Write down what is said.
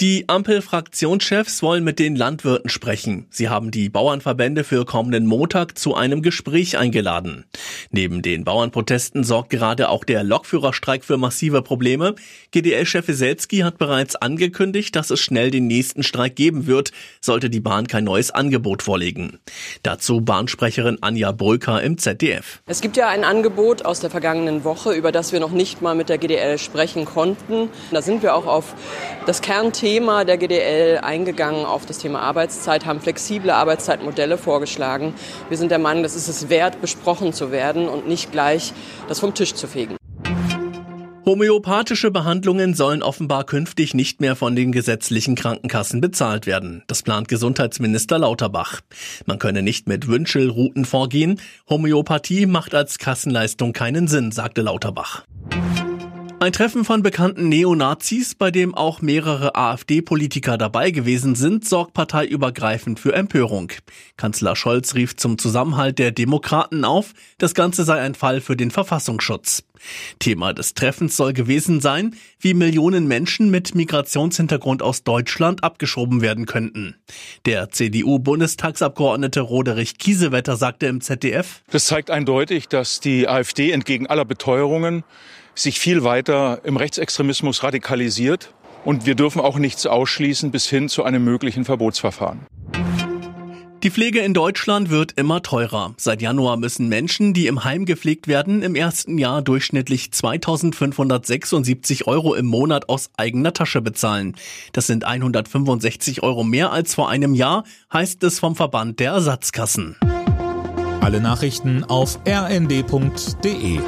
Die Ampel-Fraktionschefs wollen mit den Landwirten sprechen. Sie haben die Bauernverbände für kommenden Montag zu einem Gespräch eingeladen. Neben den Bauernprotesten sorgt gerade auch der Lokführerstreik für massive Probleme. GDL-Chef Weselski hat bereits angekündigt, dass es schnell den nächsten Streik geben wird, sollte die Bahn kein neues Angebot vorlegen. Dazu Bahnsprecherin Anja Bröker im ZDF. Es gibt ja ein Angebot aus der vergangenen Woche, über das wir noch nicht mal mit der GDL sprechen konnten. Da sind wir auch auf das Kernthema Thema der GDL eingegangen auf das Thema Arbeitszeit, haben flexible Arbeitszeitmodelle vorgeschlagen. Wir sind der Meinung, das ist es wert, besprochen zu werden und nicht gleich das vom Tisch zu fegen. Homöopathische Behandlungen sollen offenbar künftig nicht mehr von den gesetzlichen Krankenkassen bezahlt werden. Das plant Gesundheitsminister Lauterbach. Man könne nicht mit Wünschelrouten vorgehen. Homöopathie macht als Kassenleistung keinen Sinn, sagte Lauterbach. Ein Treffen von bekannten Neonazis, bei dem auch mehrere AfD-Politiker dabei gewesen sind, sorgt parteiübergreifend für Empörung. Kanzler Scholz rief zum Zusammenhalt der Demokraten auf, das Ganze sei ein Fall für den Verfassungsschutz. Thema des Treffens soll gewesen sein, wie Millionen Menschen mit Migrationshintergrund aus Deutschland abgeschoben werden könnten. Der CDU-Bundestagsabgeordnete Roderich Kiesewetter sagte im ZDF, Das zeigt eindeutig, dass die AfD entgegen aller Beteuerungen sich viel weiter im Rechtsextremismus radikalisiert. Und wir dürfen auch nichts ausschließen bis hin zu einem möglichen Verbotsverfahren. Die Pflege in Deutschland wird immer teurer. Seit Januar müssen Menschen, die im Heim gepflegt werden, im ersten Jahr durchschnittlich 2576 Euro im Monat aus eigener Tasche bezahlen. Das sind 165 Euro mehr als vor einem Jahr, heißt es vom Verband der Ersatzkassen. Alle Nachrichten auf rnd.de